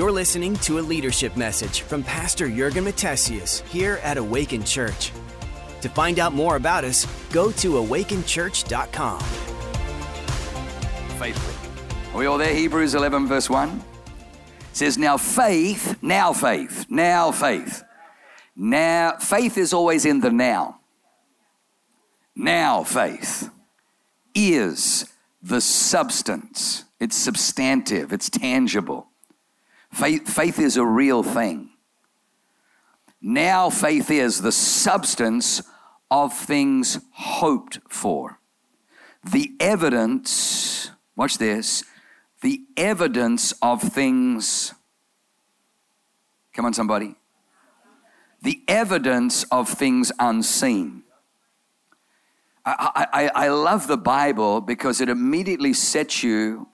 You're listening to a leadership message from Pastor Jurgen Matthesius here at Awaken Church. To find out more about us, go to awakenchurch.com. Faithful. Are we all there? Hebrews 11, verse 1 it says, Now faith, now faith, now faith. Now, faith is always in the now. Now faith is the substance. It's substantive, it's tangible. Faith, faith is a real thing. Now faith is the substance of things hoped for. The evidence, watch this, the evidence of things, come on, somebody. The evidence of things unseen. I, I, I love the Bible because it immediately sets you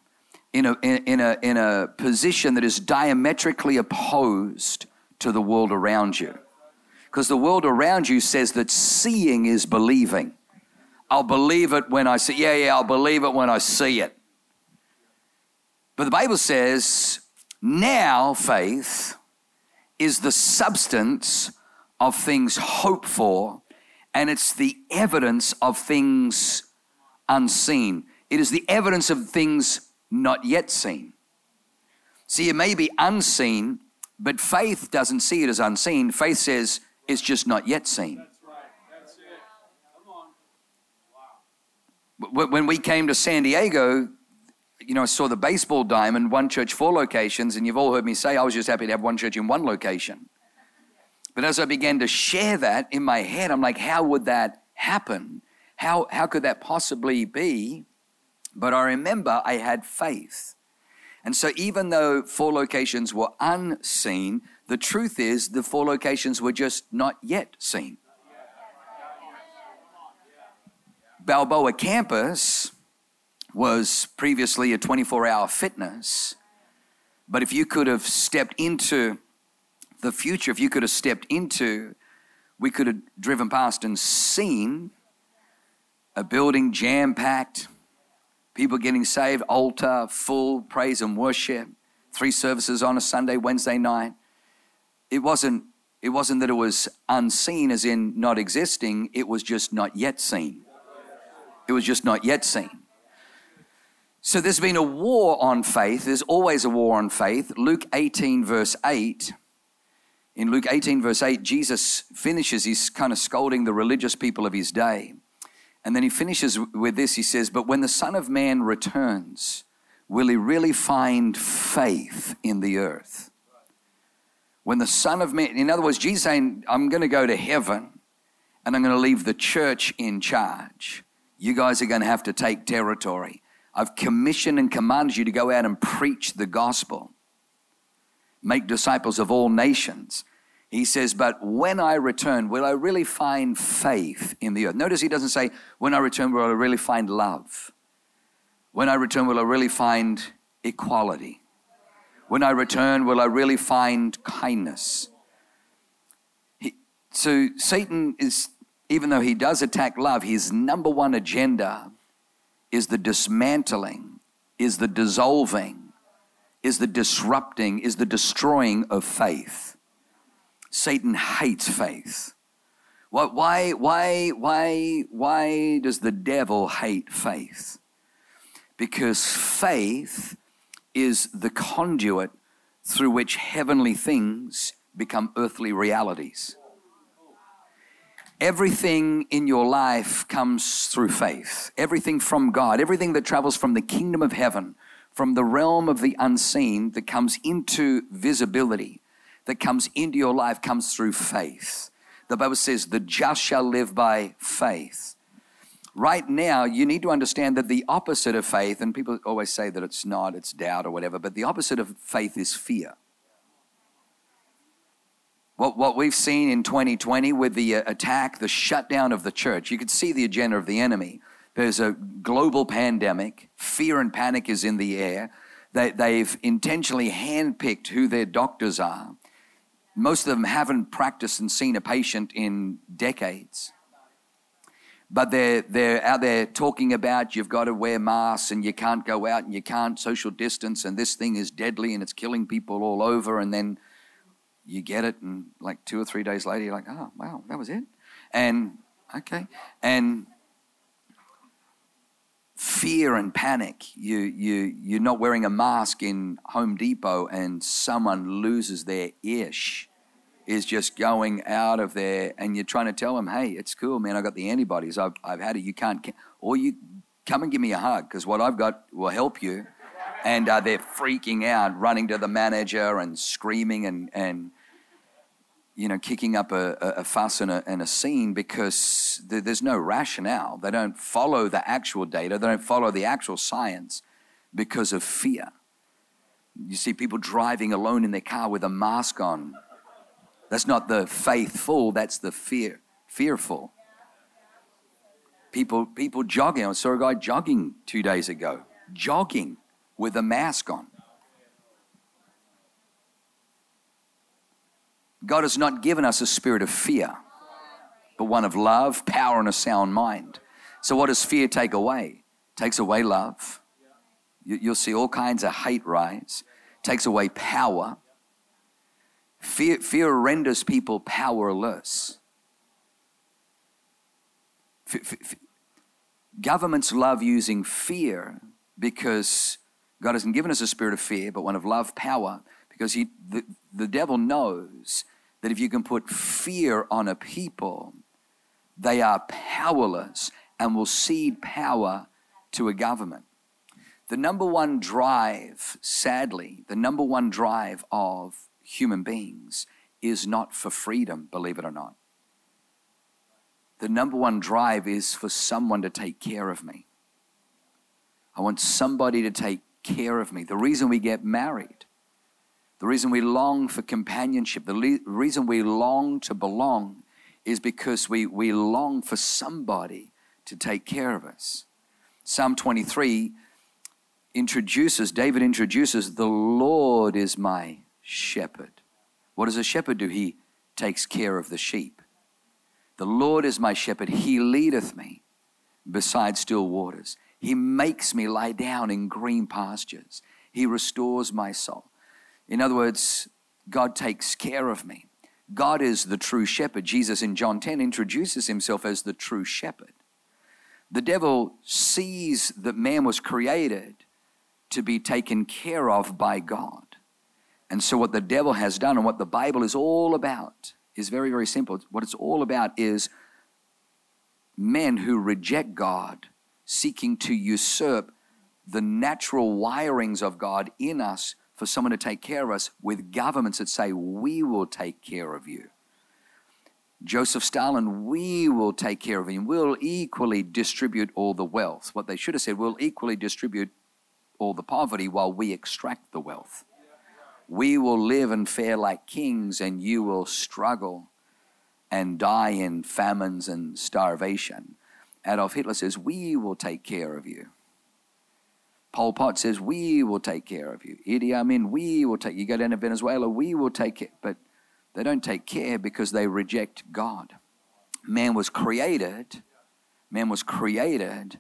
in a, in, a, in a position that is diametrically opposed to the world around you. Because the world around you says that seeing is believing. I'll believe it when I see, yeah, yeah, I'll believe it when I see it. But the Bible says, now faith is the substance of things hoped for, and it's the evidence of things unseen. It is the evidence of things not yet seen. See, it may be unseen, but faith doesn't see it as unseen. Faith says it's just not yet seen. That's right. That's it. Come on. Wow. When we came to San Diego, you know, I saw the baseball diamond, one church, four locations, and you've all heard me say I was just happy to have one church in one location. But as I began to share that in my head, I'm like, how would that happen? How, how could that possibly be? But I remember I had faith. And so even though four locations were unseen, the truth is the four locations were just not yet seen. Balboa campus was previously a 24 hour fitness. But if you could have stepped into the future, if you could have stepped into, we could have driven past and seen a building jam packed, people getting saved, altar full, praise and worship, three services on a Sunday, Wednesday night. It wasn't, it wasn't that it was unseen, as in not existing, it was just not yet seen. It was just not yet seen. So there's been a war on faith. There's always a war on faith. Luke 18, verse 8. In Luke 18, verse 8, Jesus finishes, he's kind of scolding the religious people of his day. And then he finishes with this he says, But when the Son of Man returns, will he really find faith in the earth? When the Son of Man, in other words, Jesus saying, I'm going to go to heaven and I'm going to leave the church in charge. You guys are going to have to take territory. I've commissioned and commanded you to go out and preach the gospel, make disciples of all nations. He says, But when I return, will I really find faith in the earth? Notice he doesn't say, When I return, will I really find love? When I return, will I really find equality? When I return, will I really find kindness? He, so Satan is, even though he does attack love, his number one agenda is the dismantling, is the dissolving, is the disrupting, is the destroying of faith. Satan hates faith. Why, why, why, why does the devil hate faith? Because faith is the conduit through which heavenly things become earthly realities. Everything in your life comes through faith. Everything from God, everything that travels from the kingdom of heaven, from the realm of the unseen that comes into visibility, that comes into your life, comes through faith. The Bible says, the just shall live by faith. Right now, you need to understand that the opposite of faith, and people always say that it's not, it's doubt or whatever, but the opposite of faith is fear. What, what we've seen in 2020 with the uh, attack, the shutdown of the church, you could see the agenda of the enemy. There's a global pandemic, fear and panic is in the air. They, they've intentionally handpicked who their doctors are. Most of them haven't practiced and seen a patient in decades. but they're, they're out there talking about you've got to wear masks and you can't go out and you can't social distance and this thing is deadly and it's killing people all over. And then you get it, and like two or three days later, you're like, oh, wow, that was it. And okay. And fear and panic. You, you, you're not wearing a mask in Home Depot and someone loses their ish is just going out of there and you're trying to tell them, hey, it's cool, man. I got the antibodies. I've, I've had it. You can't, or you come and give me a hug because what I've got will help you. And uh, they're freaking out, running to the manager and screaming and, and you know, kicking up a, a fuss and a, and a scene because there's no rationale. They don't follow the actual data, they don't follow the actual science because of fear. You see people driving alone in their car with a mask on that's not the faithful, that's the fear, fearful. People, people jogging. I saw a guy jogging two days ago, jogging with a mask on. God has not given us a spirit of fear, but one of love, power, and a sound mind. So, what does fear take away? Takes away love. You'll see all kinds of hate rise. Takes away power. Fear, fear renders people powerless. Governments love using fear because God hasn't given us a spirit of fear, but one of love, power, because he, the, the devil knows that if you can put fear on a people, they are powerless and will cede power to a government. The number one drive, sadly, the number one drive of human beings is not for freedom, believe it or not. The number one drive is for someone to take care of me. I want somebody to take care of me. The reason we get married, the reason we long for companionship, the le- reason we long to belong is because we, we long for somebody to take care of us. Psalm 23 introduces, David introduces, the Lord is my shepherd. What does a shepherd do? He takes care of the sheep. The Lord is my shepherd. He leadeth me beside still waters. He makes me lie down in green pastures. He restores my soul. In other words, God takes care of me. God is the true shepherd. Jesus in John 10 introduces himself as the true shepherd. The devil sees that man was created to be taken care of by God. And so, what the devil has done and what the Bible is all about is very, very simple. What it's all about is men who reject God, seeking to usurp the natural wirings of God in us for someone to take care of us, with governments that say, We will take care of you. Joseph Stalin, we will take care of him. We'll equally distribute all the wealth. What they should have said, we'll equally distribute all the poverty while we extract the wealth. We will live and fare like kings, and you will struggle and die in famines and starvation. Adolf Hitler says, We will take care of you. Pol Pot says, We will take care of you. Idi Amin, we will take you. go down to Venezuela, we will take care. But they don't take care because they reject God. Man was created, man was created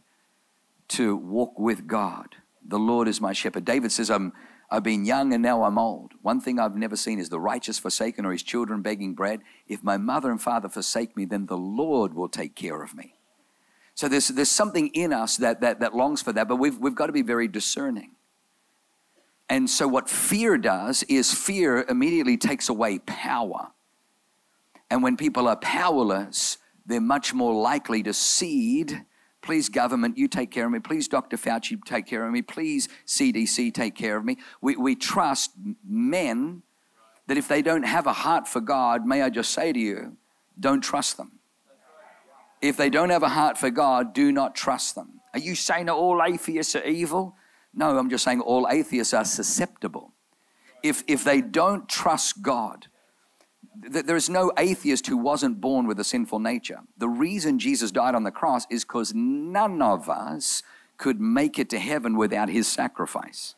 to walk with God. The Lord is my shepherd. David says, I'm I've been young and now I'm old. One thing I've never seen is the righteous forsaken or his children begging bread. If my mother and father forsake me, then the Lord will take care of me. So there's, there's something in us that, that, that longs for that, but we've, we've got to be very discerning. And so, what fear does is fear immediately takes away power. And when people are powerless, they're much more likely to cede Please, government, you take care of me. Please, Dr. Fauci, take care of me. Please, CDC, take care of me. We, we trust men that if they don't have a heart for God, may I just say to you, don't trust them. If they don't have a heart for God, do not trust them. Are you saying that all atheists are evil? No, I'm just saying all atheists are susceptible. If, if they don't trust God, there is no atheist who wasn't born with a sinful nature. The reason Jesus died on the cross is because none of us could make it to heaven without his sacrifice.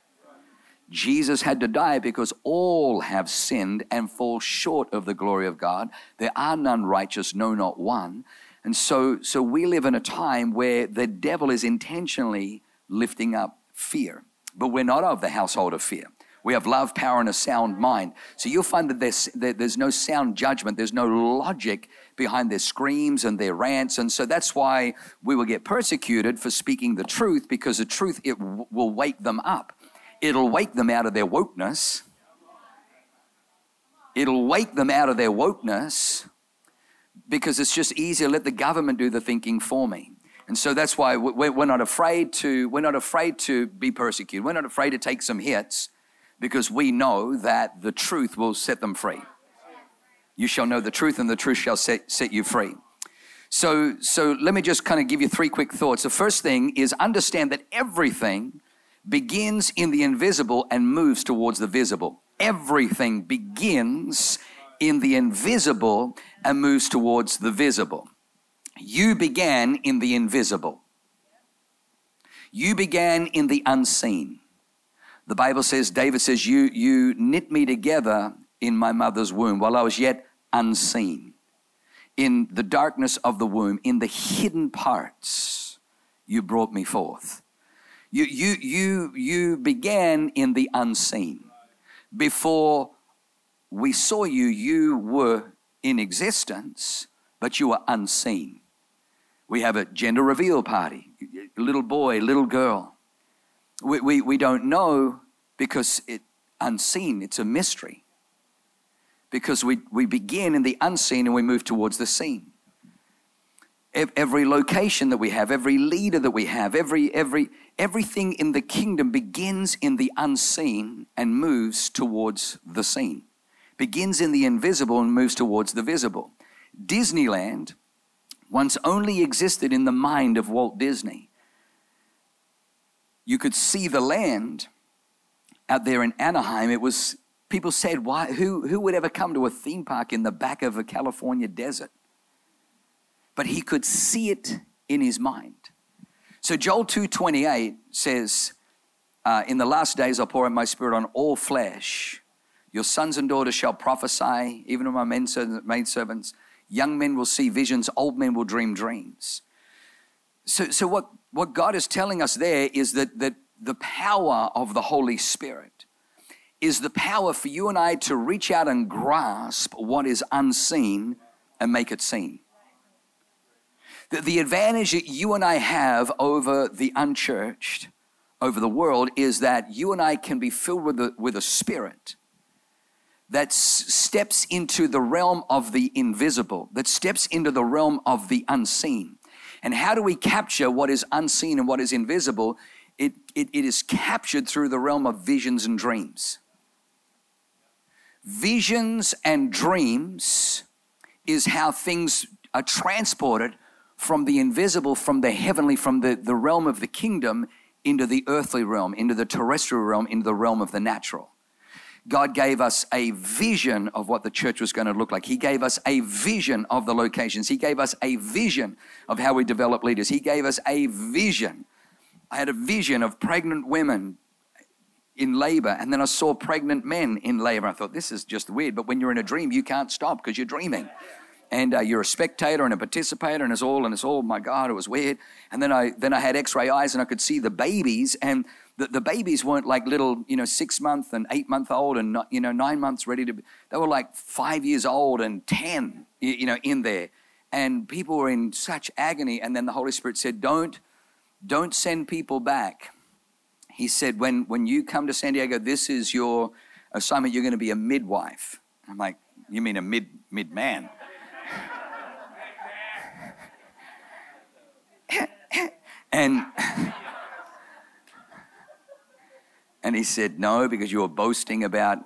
Jesus had to die because all have sinned and fall short of the glory of God. There are none righteous, no, not one. And so, so we live in a time where the devil is intentionally lifting up fear. But we're not of the household of fear. We have love, power, and a sound mind. So you'll find that there's, that there's no sound judgment, there's no logic behind their screams and their rants. And so that's why we will get persecuted for speaking the truth, because the truth, it w- will wake them up. It'll wake them out of their wokeness. It'll wake them out of their wokeness because it's just easier let the government do the thinking for me. And so that's why we're not afraid to, we're not afraid to be persecuted. We're not afraid to take some hits because we know that the truth will set them free. You shall know the truth, and the truth shall set, set you free. So, so let me just kind of give you three quick thoughts. The first thing is understand that everything begins in the invisible and moves towards the visible. Everything begins in the invisible and moves towards the visible. You began in the invisible. You began in the unseen. The Bible says, David says, you, you knit me together in my mother's womb while I was yet unseen. In the darkness of the womb, in the hidden parts, you brought me forth. You, you, you, you began in the unseen. Before we saw you, you were in existence, but you were unseen. We have a gender reveal party, little boy, little girl. We, we, we don't know because it unseen, it's a mystery. Because we, we begin in the unseen and we move towards the seen. Every location that we have, every leader that we have, every, every, everything in the kingdom begins in the unseen and moves towards the seen. Begins in the invisible and moves towards the visible. Disneyland once only existed in the mind of Walt Disney you could see the land out there in Anaheim. It was, people said, why, who, who would ever come to a theme park in the back of a California desert? But he could see it in his mind. So Joel 2.28 says, uh, in the last days I'll pour out my spirit on all flesh. Your sons and daughters shall prophesy, even of my men maid servants. Young men will see visions, old men will dream dreams. So, so what what God is telling us there is that, that the power of the Holy Spirit is the power for you and I to reach out and grasp what is unseen and make it seen. The, the advantage that you and I have over the unchurched, over the world, is that you and I can be filled with with a spirit that s- steps into the realm of the invisible, that steps into the realm of the unseen. And how do we capture what is unseen and what is invisible? It, it, it is captured through the realm of visions and dreams. Visions and dreams is how things are transported from the invisible, from the heavenly, from the, the realm of the kingdom into the earthly realm, into the terrestrial realm, into the realm of the natural. God gave us a vision of what the church was going to look like. He gave us a vision of the locations. He gave us a vision of how we develop leaders. He gave us a vision. I had a vision of pregnant women in labor, and then I saw pregnant men in labor. I thought, this is just weird. But when you're in a dream, you can't stop because you're dreaming. And uh, you're a spectator and a participator, and it's all, and it's all, my God, it was weird. And then I, then I had x ray eyes, and I could see the babies, and the, the babies weren't like little, you know, six month and eight month old and, you know, nine months ready to be. They were like five years old and 10, you know, in there. And people were in such agony. And then the Holy Spirit said, don't, don't send people back. He said, when, when you come to San Diego, this is your assignment. You're going to be a midwife. I'm like, you mean a mid, mid man? and and he said, No, because you were boasting about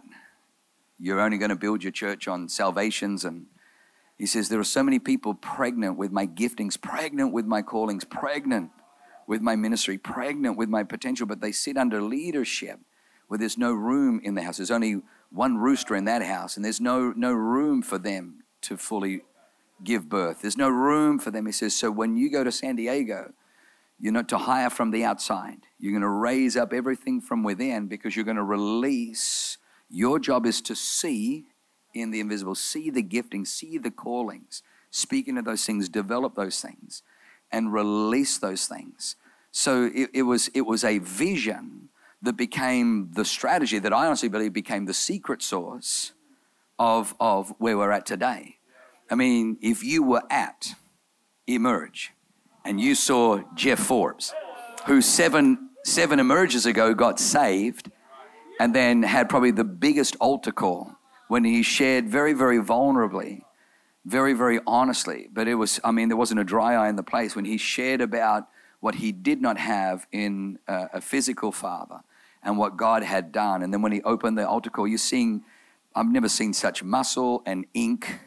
you're only going to build your church on salvations. And he says, There are so many people pregnant with my giftings, pregnant with my callings, pregnant with my ministry, pregnant with my potential, but they sit under leadership where there's no room in the house. There's only one rooster in that house, and there's no, no room for them to fully give birth. There's no room for them. He says, So when you go to San Diego, you're not to hire from the outside. You're going to raise up everything from within because you're going to release. Your job is to see in the invisible, see the gifting, see the callings, speak into those things, develop those things, and release those things. So it, it was it was a vision that became the strategy that I honestly believe became the secret source of, of where we're at today. I mean, if you were at Emerge and you saw Jeff Forbes, who seven, seven emerges ago got saved and then had probably the biggest altar call when he shared very, very vulnerably, very, very honestly. But it was, I mean, there wasn't a dry eye in the place when he shared about what he did not have in a, a physical father and what God had done. And then when he opened the altar call, you're seeing, I've never seen such muscle and ink,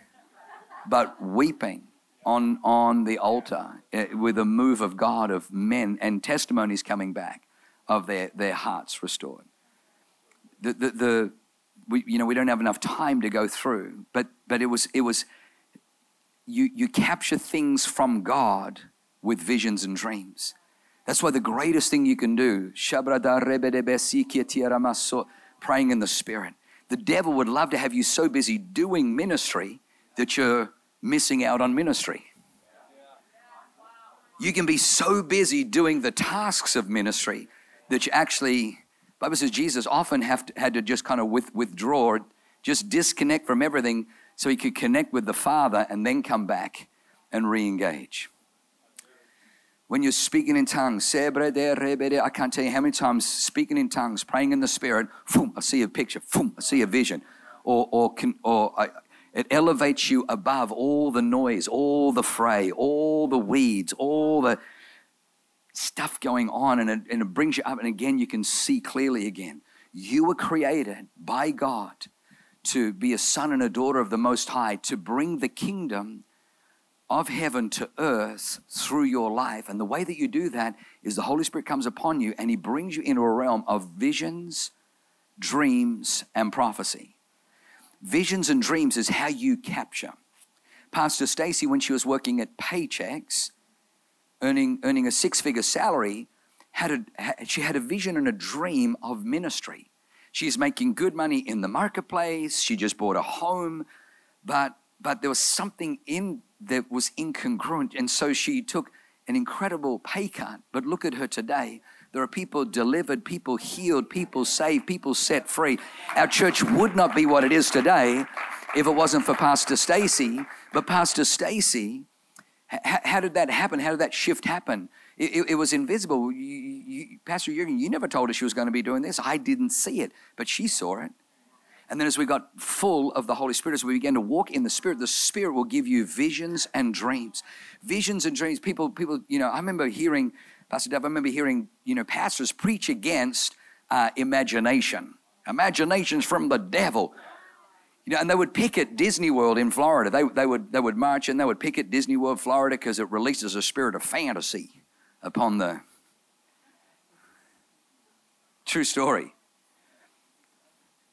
but weeping on, on the altar eh, with a move of God, of men, and testimonies coming back of their, their hearts restored. The, the, the, we, you know, we don't have enough time to go through, but, but it was, it was you, you capture things from God with visions and dreams. That's why the greatest thing you can do, praying in the Spirit. The devil would love to have you so busy doing ministry that you're missing out on ministry. You can be so busy doing the tasks of ministry that you actually, Bible says Jesus often have to, had to just kind of with, withdraw, just disconnect from everything so he could connect with the Father and then come back and re engage. When you're speaking in tongues, I can't tell you how many times speaking in tongues, praying in the Spirit, I see a picture, I see a vision. Or, or, can, or I, it elevates you above all the noise, all the fray, all the weeds, all the stuff going on, and it, and it brings you up. And again, you can see clearly again. You were created by God to be a son and a daughter of the Most High, to bring the kingdom of heaven to earth through your life. And the way that you do that is the Holy Spirit comes upon you and He brings you into a realm of visions, dreams, and prophecy. Visions and dreams is how you capture. Pastor Stacy, when she was working at Paychex, earning, earning a six figure salary, had a, she had a vision and a dream of ministry. She's making good money in the marketplace. She just bought a home, but but there was something in that was incongruent. And so she took an incredible pay cut. But look at her today. There are people delivered, people healed, people saved, people set free. Our church would not be what it is today if it wasn't for Pastor Stacy. But Pastor Stacy, how did that happen? How did that shift happen? It, it, it was invisible. You, you, Pastor Jurgen, you never told us she was going to be doing this. I didn't see it, but she saw it. And then as we got full of the Holy Spirit, as we began to walk in the Spirit, the Spirit will give you visions and dreams. Visions and dreams. People, people, you know, I remember hearing, Pastor Dave, I remember hearing, you know, pastors preach against uh, imagination. Imagination's from the devil. You know, and they would pick at Disney World in Florida. They, they, would, they would march and they would pick at Disney World, Florida, because it releases a spirit of fantasy upon the. True story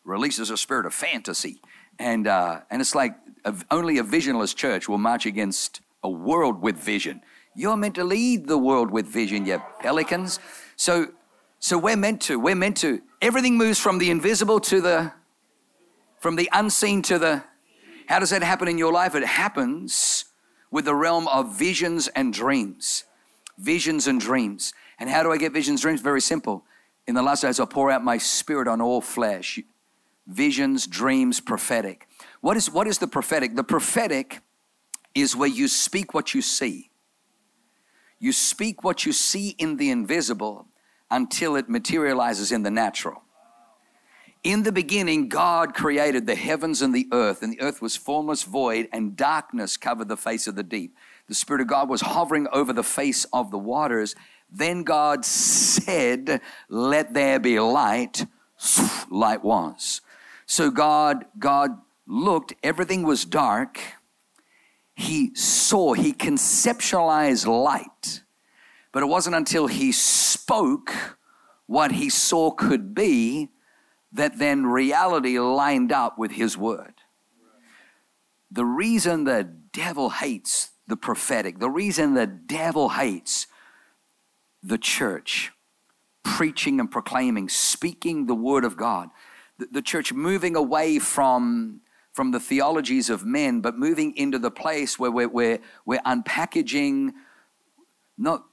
releases a spirit of fantasy. And, uh, and it's like a, only a visionless church will march against a world with vision. You're meant to lead the world with vision, you pelicans. So, so we're meant to. We're meant to. Everything moves from the invisible to the, from the unseen to the. How does that happen in your life? It happens with the realm of visions and dreams. Visions and dreams. And how do I get visions, dreams? Very simple. In the last days, I'll pour out my spirit on all flesh visions, dreams, prophetic. What is, what is the prophetic? The prophetic is where you speak what you see. You speak what you see in the invisible until it materializes in the natural. In the beginning, God created the heavens and the earth, and the earth was formless, void, and darkness covered the face of the deep. The Spirit of God was hovering over the face of the waters. Then God said, Let there be light. Light was. So God, God looked, everything was dark. He saw, he conceptualized light. But it wasn't until he spoke what he saw could be that then reality lined up with his word. The reason the devil hates the prophetic, the reason the devil hates the church preaching and proclaiming, speaking the word of God, the church moving away from from the theologies of men, but moving into the place where we're, we're, we're unpackaging not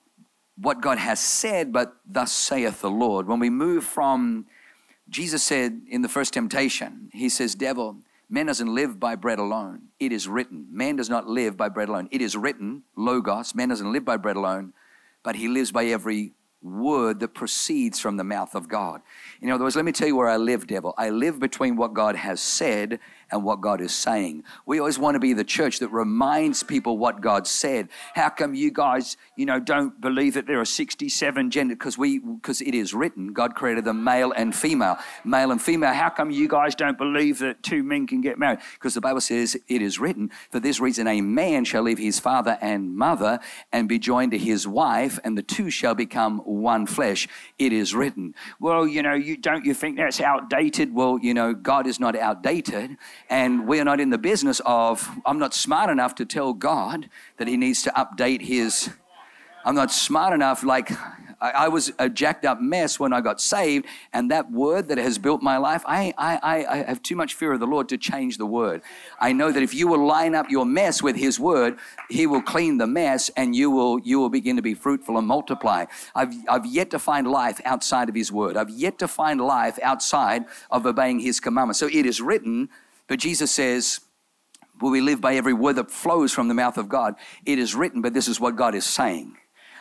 what God has said, but thus saith the Lord. When we move from, Jesus said in the first temptation, He says, Devil, man doesn't live by bread alone. It is written. Man does not live by bread alone. It is written, Logos, man doesn't live by bread alone, but he lives by every word that proceeds from the mouth of God. In other words, let me tell you where I live, devil. I live between what God has said and what God is saying. We always want to be the church that reminds people what God said. How come you guys, you know, don't believe that there are 67 gender because we because it is written, God created them male and female. Male and female. How come you guys don't believe that two men can get married? Because the Bible says it is written, for this reason a man shall leave his father and mother and be joined to his wife and the two shall become one flesh. It is written. Well, you know, you don't you think that's outdated? Well, you know, God is not outdated. And we are not in the business of, I'm not smart enough to tell God that He needs to update His. I'm not smart enough, like, I, was a jacked up mess when I got saved, and that word that has built my life, I, I, I have too much fear of the Lord to change the word. I know that if you will line up your mess with His word, He will clean the mess, and you will you will begin to be fruitful and multiply. I've I've yet to find life outside of His word. I've yet to find life outside of obeying His commandments. So it is written but Jesus says, Will we live by every word that flows from the mouth of God? It is written, but this is what God is saying.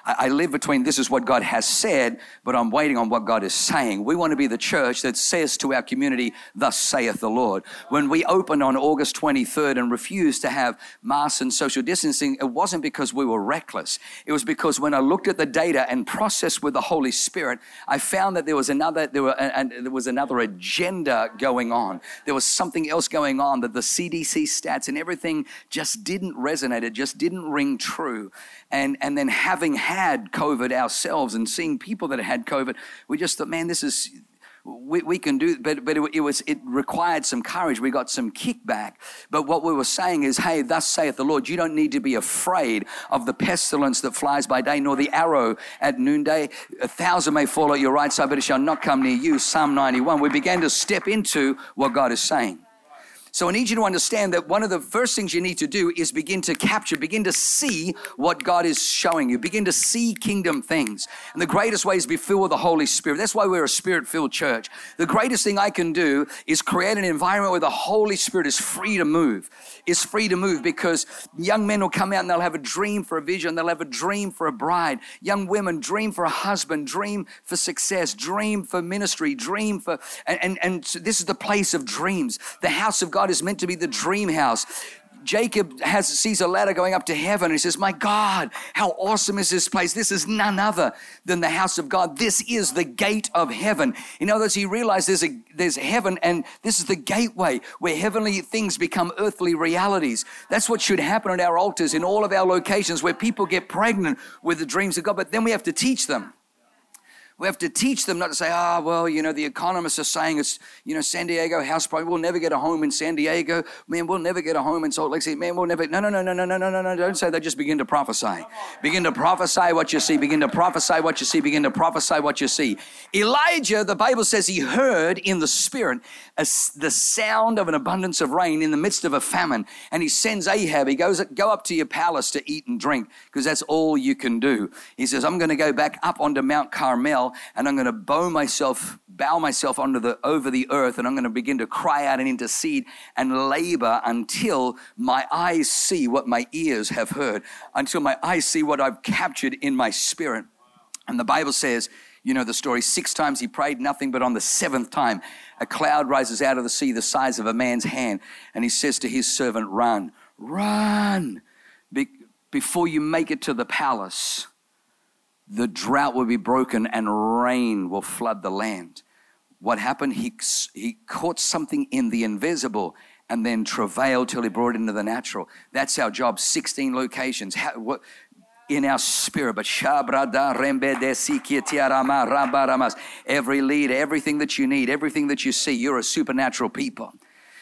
I, live between this is what God has said, but I'm waiting on what God is saying. We want to be the church that says to our community, Thus saith the Lord. When we opened on August 23rd and refused to have mass and social distancing, it wasn't because we were reckless. It was because when I looked at the data and processed with the Holy Spirit, I found that there was another, there, were, and there was another agenda going on. There was something else going on that the CDC stats and everything just didn't resonate. It just didn't ring true. And, and then having had COVID ourselves and seeing people that had COVID, we just thought, man, this is, we, we can do, but, but it, it, was, it required some courage. We got some kickback. But what we were saying is, hey, thus saith the Lord, you don't need to be afraid of the pestilence that flies by day, nor the arrow at noonday. A thousand may fall at your right side, but it shall not come near you. Psalm 91. We began to step into what God is saying. So I need you to understand that one of the first things you need to do is begin to capture, begin to see what God is showing you, begin to see kingdom things. And the greatest way is to be filled with the Holy Spirit. That's why we're a spirit filled church. The greatest thing I can do is create an environment where the Holy Spirit is free to move, is free to move because young men will come out and they'll have a dream for a vision, they'll have a dream for a bride. Young women dream for a husband, dream for success, dream for ministry, dream for, and, and, and this is the place of dreams. The house of God God is meant to be the dream house. Jacob has sees a ladder going up to heaven and he says, My God, how awesome is this place? This is none other than the house of God. This is the gate of heaven. In other words, he realized there's a there's heaven and this is the gateway where heavenly things become earthly realities. That's what should happen at our altars in all of our locations where people get pregnant with the dreams of God, but then we have to teach them. We have to teach them not to say, ah, oh, well, you know, the economists are saying it's, you know, San Diego house price. We'll never get a home in San Diego. Man, we'll never get a home in Salt Lake City. Man, we'll never. No, no, no, no, no, no, no, no, no. Don't say that. Just begin to prophesy. Begin to prophesy what you see. Begin to prophesy what you see. Begin to prophesy what you see. Elijah, the Bible says he heard in the spirit a, the sound of an abundance of rain in the midst of a famine. And he sends Ahab. He goes, go up to your palace to eat and drink because that's all you can do. He says, I'm going to go back up onto Mount Carmel and I'm going to bow myself, bow myself under the, over the earth and I'm going to begin to cry out and intercede and labor until my eyes see what my ears have heard, until my eyes see what I've captured in my spirit. And the Bible says, you know the story, six times he prayed nothing, but on the seventh time, a cloud rises out of the sea the size of a man's hand. And he says to his servant, Run, run. Be- before you make it to the palace, the drought will be broken and rain will flood the land. What happened? He, he caught something in the invisible and then travailed till he brought it into the natural. That's our job. 16 locations. How, what, in our spirit. But every leader, everything that you need, everything that you see, you're a supernatural people.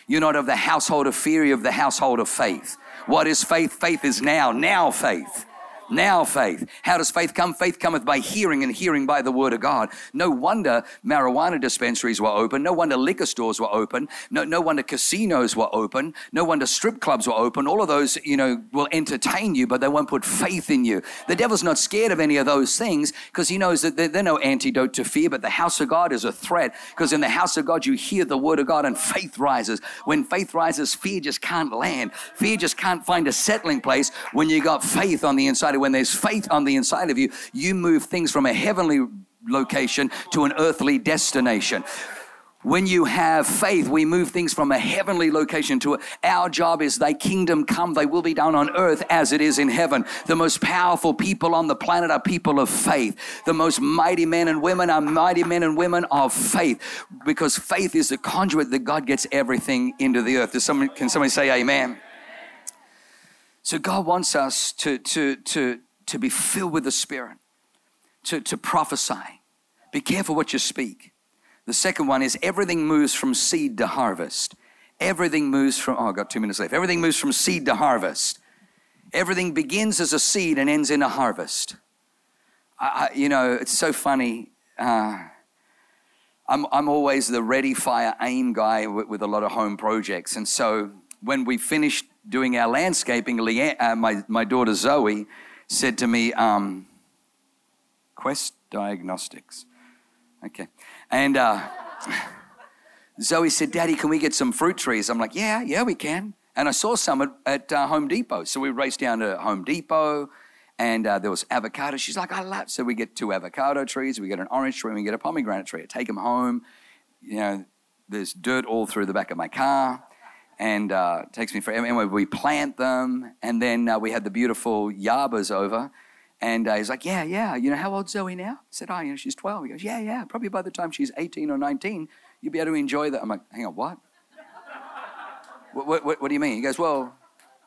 You're not of the household of fear, you're of the household of faith. What is faith? Faith is now, now faith. Now faith. How does faith come? Faith cometh by hearing and hearing by the word of God. No wonder marijuana dispensaries were open. No wonder liquor stores were open. No, no wonder casinos were open. No wonder strip clubs were open. All of those, you know, will entertain you, but they won't put faith in you. The devil's not scared of any of those things because he knows that they're, they're no antidote to fear, but the house of God is a threat because in the house of God you hear the word of God and faith rises. When faith rises, fear just can't land. Fear just can't find a settling place when you got faith on the inside when there's faith on the inside of you, you move things from a heavenly location to an earthly destination. When you have faith, we move things from a heavenly location to a, our job is thy kingdom come, thy will be done on earth as it is in heaven. The most powerful people on the planet are people of faith. The most mighty men and women are mighty men and women of faith because faith is the conduit that God gets everything into the earth. Someone, can somebody say amen? So God wants us to, to, to, to be filled with the Spirit, to, to prophesy. Be careful what you speak. The second one is everything moves from seed to harvest. Everything moves from, oh, I got two minutes left. Everything moves from seed to harvest. Everything begins as a seed and ends in a harvest. I, you know, it's so funny. Uh, I'm, I'm always the ready, fire, aim guy with, with a lot of home projects. And so when we finished doing our landscaping, Leanne, uh, my, my daughter Zoe said to me, um, Quest Diagnostics. Okay. And uh, Zoe said, Daddy, can we get some fruit trees? I'm like, Yeah, yeah, we can. And I saw some at, at uh, Home Depot. So we raced down to Home Depot and uh, there was avocado. She's like, I love. So we get two avocado trees, we get an orange tree, and we get a pomegranate tree. I take them home. You know, there's dirt all through the back of my car and uh, takes me forever. Anyway, we plant them, and then uh, we had the beautiful Yabas over, and uh, he's like, "Yeah, yeah, you know how old's Zoe now?" I said, "Oh, you know, she's 12." He goes, "Yeah, yeah, probably by the time she's 18 or 19, you'll be able to enjoy that." I'm like, "Hang on, what? what, what, what do you mean?" He goes, "Well,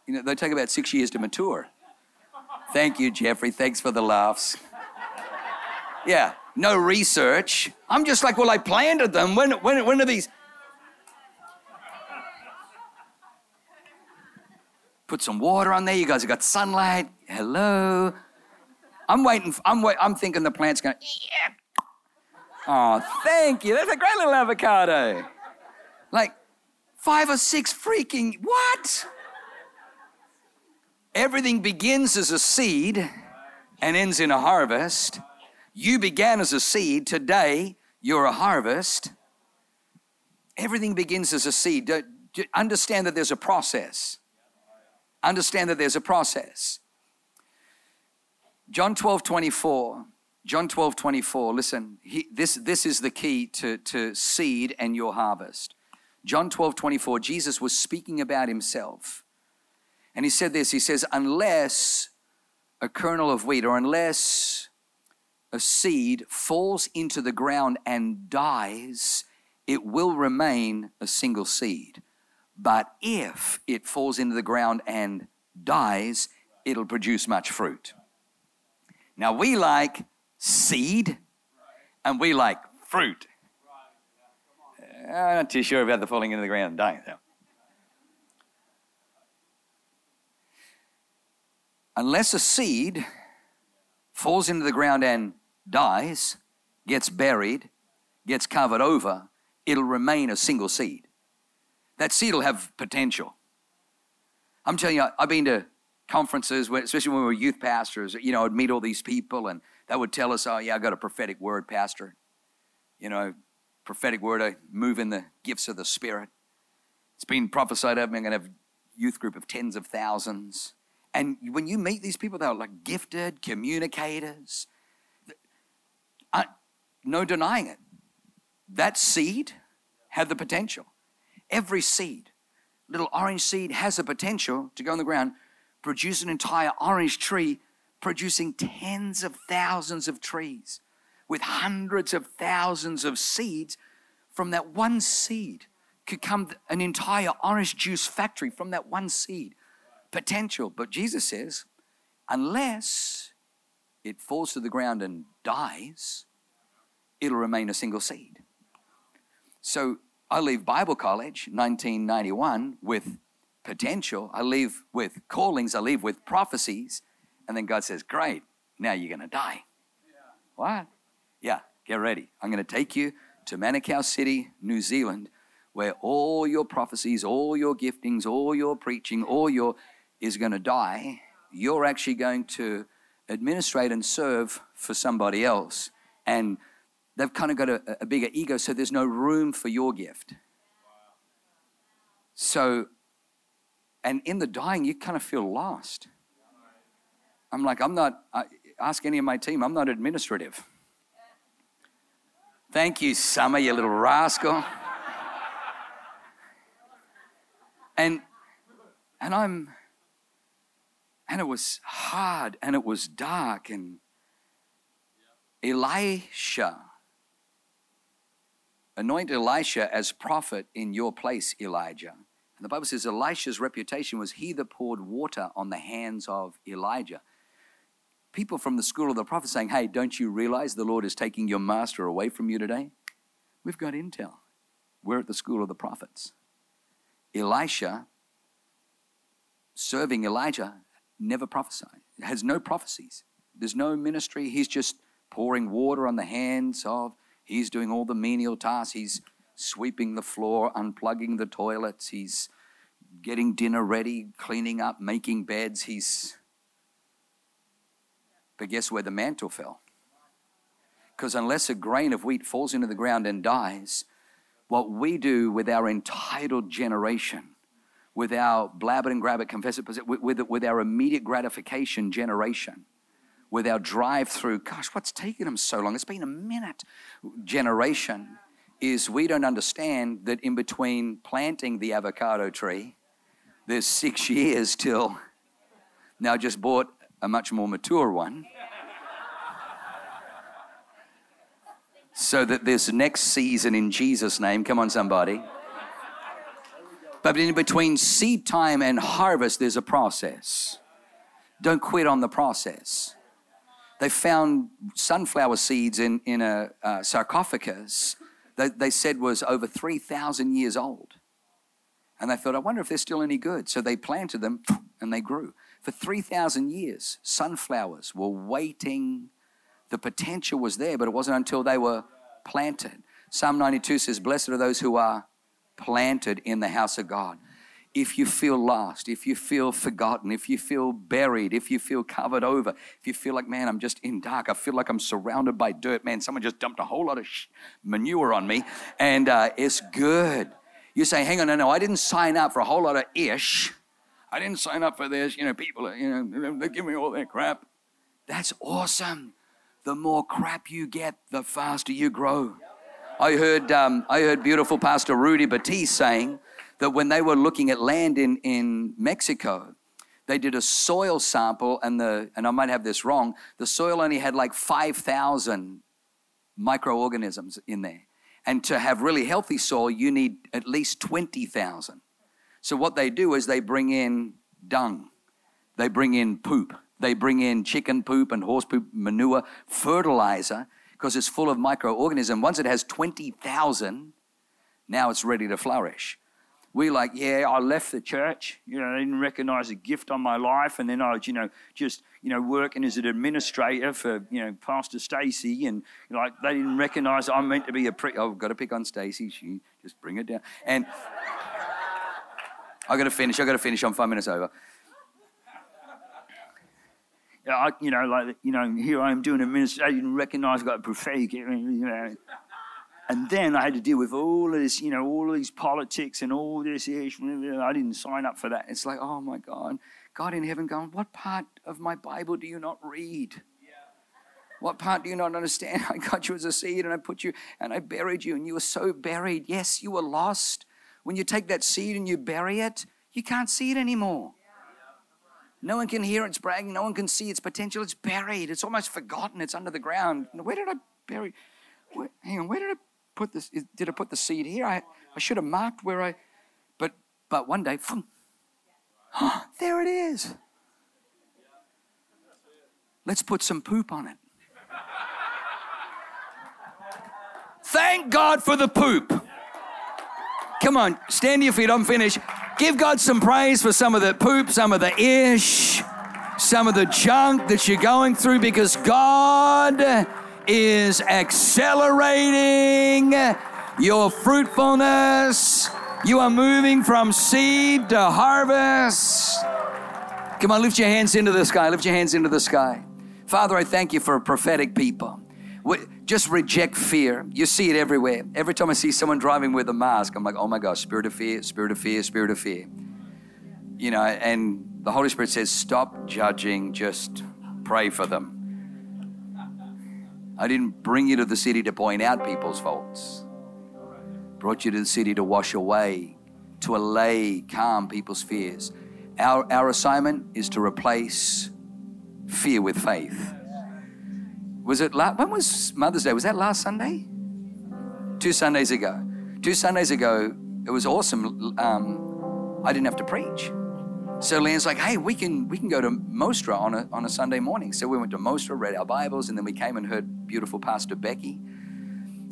you know, they take about six years to mature." Thank you, Jeffrey. Thanks for the laughs. Yeah, no research. I'm just like, well, I planted them. When, when, when are these? Put some water on there. You guys have got sunlight. Hello. I'm waiting. I'm wait, I'm thinking the plant's going. Yeah. Oh, thank you. That's a great little avocado. Like five or six freaking what? Everything begins as a seed and ends in a harvest. You began as a seed. Today, you're a harvest. Everything begins as a seed. Understand that there's a process. Understand that there's a process. John 12, 24. John 12, 24. Listen, he, this, this is the key to, to seed and your harvest. John 12, 24, Jesus was speaking about himself. And he said this He says, Unless a kernel of wheat or unless a seed falls into the ground and dies, it will remain a single seed. But if it falls into the ground and dies, it'll produce much fruit. Now, we like seed and we like fruit. I'm not too sure about the falling into the ground and dying, though. Unless a seed falls into the ground and dies, gets buried, gets covered over, it'll remain a single seed that seed will have potential. I'm telling you, I've been to conferences, especially when we were youth pastors, you know, I'd meet all these people and that would tell us, oh, yeah, I got a prophetic word, Pastor. You know, prophetic word, I move in the gifts of the Spirit. It's been prophesied of me, I'm going to have youth group of tens of thousands. And when you meet these people, they're like gifted communicators. No denying it. That seed had the potential. Every seed, little orange seed, has a potential to go in the ground, produce an entire orange tree, producing tens of thousands of trees with hundreds of thousands of seeds. From that one seed could come an entire orange juice factory from that one seed. Potential. But Jesus says, unless it falls to the ground and dies, it'll remain a single seed. So I leave Bible college 1991 with potential. I leave with callings. I leave with prophecies. And then God says, Great, now you're going to die. What? Yeah, get ready. I'm going to take you to Manukau City, New Zealand, where all your prophecies, all your giftings, all your preaching, all your is going to die. You're actually going to administrate and serve for somebody else. And they've kind of got a, a bigger ego, so there's no room for your gift. So, and in the dying, you kind of feel lost. I'm like, I'm not, I, ask any of my team, I'm not administrative. Thank you, Summer, you little rascal. and, and I'm, and it was hard and it was dark and Elisha anointed Elisha as prophet in your place, Elijah. And the Bible says Elisha's reputation was he that poured water on the hands of Elijah. People from the school of the prophet saying, Hey, don't you realize the Lord is taking your master away from you today? We've got intel. We're at the school of the prophets. Elisha, serving Elijah, never prophesied, has no prophecies. There's no ministry. He's just pouring water on the hands of, he's doing all the menial tasks. He's sweeping the floor, unplugging the toilets. He's getting dinner ready, cleaning up, making beds. He's. But guess where the mantle fell? Because unless a grain of wheat falls into the ground and dies, what we do with our entitled generation, with our blab it and grab it, confess it, with, with, with our immediate gratification generation, with our drive through, gosh, what's taking them so long? It's been a minute generation is we don't understand that in between planting the avocado tree, there's six years till now just bought a much more mature one. So that this next season in Jesus' name, come on, somebody. But in between seed time and harvest, there's a process. Don't quit on the process. They found sunflower seeds in, in a, a sarcophagus that they said was over 3,000 years old. And they thought, I wonder if they're still any good. So they planted them and they grew. For 3,000 years, sunflowers were waiting. The potential was there, but it wasn't until they were planted. Psalm 92 says, Blessed are those who are planted in the house of God if you feel lost, if you feel forgotten, if you feel buried, if you feel covered over, if you feel like, man, I'm just in dark, I feel like I'm surrounded by dirt, man, someone just dumped a whole lot of sh- manure on me, and uh, it's good. You say, hang on, no, no, I didn't sign up for a whole lot of ish. I didn't sign up for this. You know, people, you know, they give me all that crap. That's awesome. The more crap you get, the faster you grow. I heard, um, I heard beautiful Pastor Rudy Batiste saying, that when they were looking at land in, in Mexico, they did a soil sample, and the and I might have this wrong. The soil only had like five thousand microorganisms in there, and to have really healthy soil, you need at least twenty thousand. So what they do is they bring in dung, they bring in poop, they bring in chicken poop and horse poop, manure, fertilizer, because it's full of microorganisms. Once it has twenty thousand, now it's ready to flourish we like, yeah, I left the church. You know, I didn't recognize a gift on my life, and then I was, you know, just you know, working as an administrator for you know Pastor Stacy, and like they didn't recognize I'm meant to be a. Oh, I've got to pick on Stacy. She just bring it down, and I got to finish. I got to finish. I'm five minutes over. I, you know, like you know, here I am doing administration. I didn't recognize I've got a prophetic. You know. And then I had to deal with all of this, you know, all of these politics and all this. I didn't sign up for that. It's like, oh my God, God in heaven going, what part of my Bible do you not read? What part do you not understand? I got you as a seed and I put you and I buried you and you were so buried. Yes, you were lost. When you take that seed and you bury it, you can't see it anymore. No one can hear its bragging. No one can see its potential. It's buried. It's almost forgotten. It's under the ground. Where did I bury? Where, hang on. Where did I put this? Did I put the seed here? I, I should have marked where I. But but one day, oh, there it is. Let's put some poop on it. Thank God for the poop. Come on, stand to your feet. I'm finished. Give God some praise for some of the poop, some of the ish, some of the junk that you're going through because God is accelerating your fruitfulness. You are moving from seed to harvest. Come on, lift your hands into the sky. Lift your hands into the sky. Father, I thank you for a prophetic people. Just reject fear. You see it everywhere. Every time I see someone driving with a mask, I'm like, oh my gosh, spirit of fear, spirit of fear, spirit of fear. You know, and the Holy Spirit says, stop judging, just pray for them. I didn't bring you to the city to point out people's faults. Brought you to the city to wash away, to allay, calm people's fears. Our, our assignment is to replace fear with faith. Was it, la- when was Mother's Day? Was that last Sunday? Two Sundays ago. Two Sundays ago, it was awesome. Um, I didn't have to preach. So Leanne's like, hey, we can we can go to Mostra on a on a Sunday morning. So we went to Mostra, read our Bibles, and then we came and heard beautiful Pastor Becky.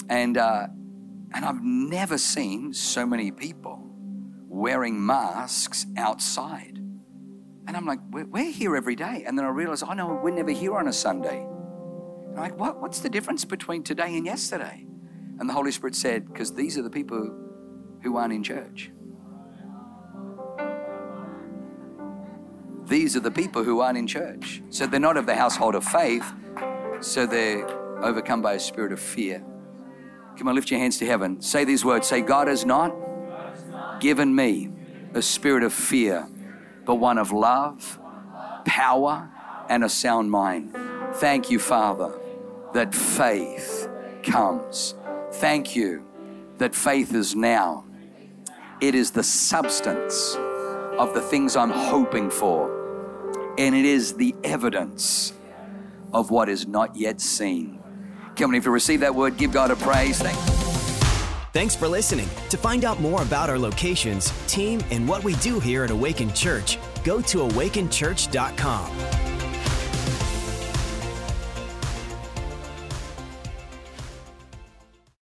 And uh, and I've never seen so many people wearing masks outside. And I'm like, we're, we're here every day. And then I realized, oh no, we're never here on a Sunday. And I'm like, what, what's the difference between today and yesterday? And the Holy Spirit said, because these are the people who aren't in church. These are the people who aren't in church. So they're not of the household of faith, so they're overcome by a spirit of fear. Come on, lift your hands to heaven. Say these words Say, God has not given me a spirit of fear, but one of love, power, and a sound mind. Thank you, Father, that faith comes. Thank you that faith is now. It is the substance of the things I'm hoping for and it is the evidence of what is not yet seen. Come on, if you receive that word, give God a praise. Thank Thanks for listening. To find out more about our locations, team, and what we do here at Awaken Church, go to awakenchurch.com.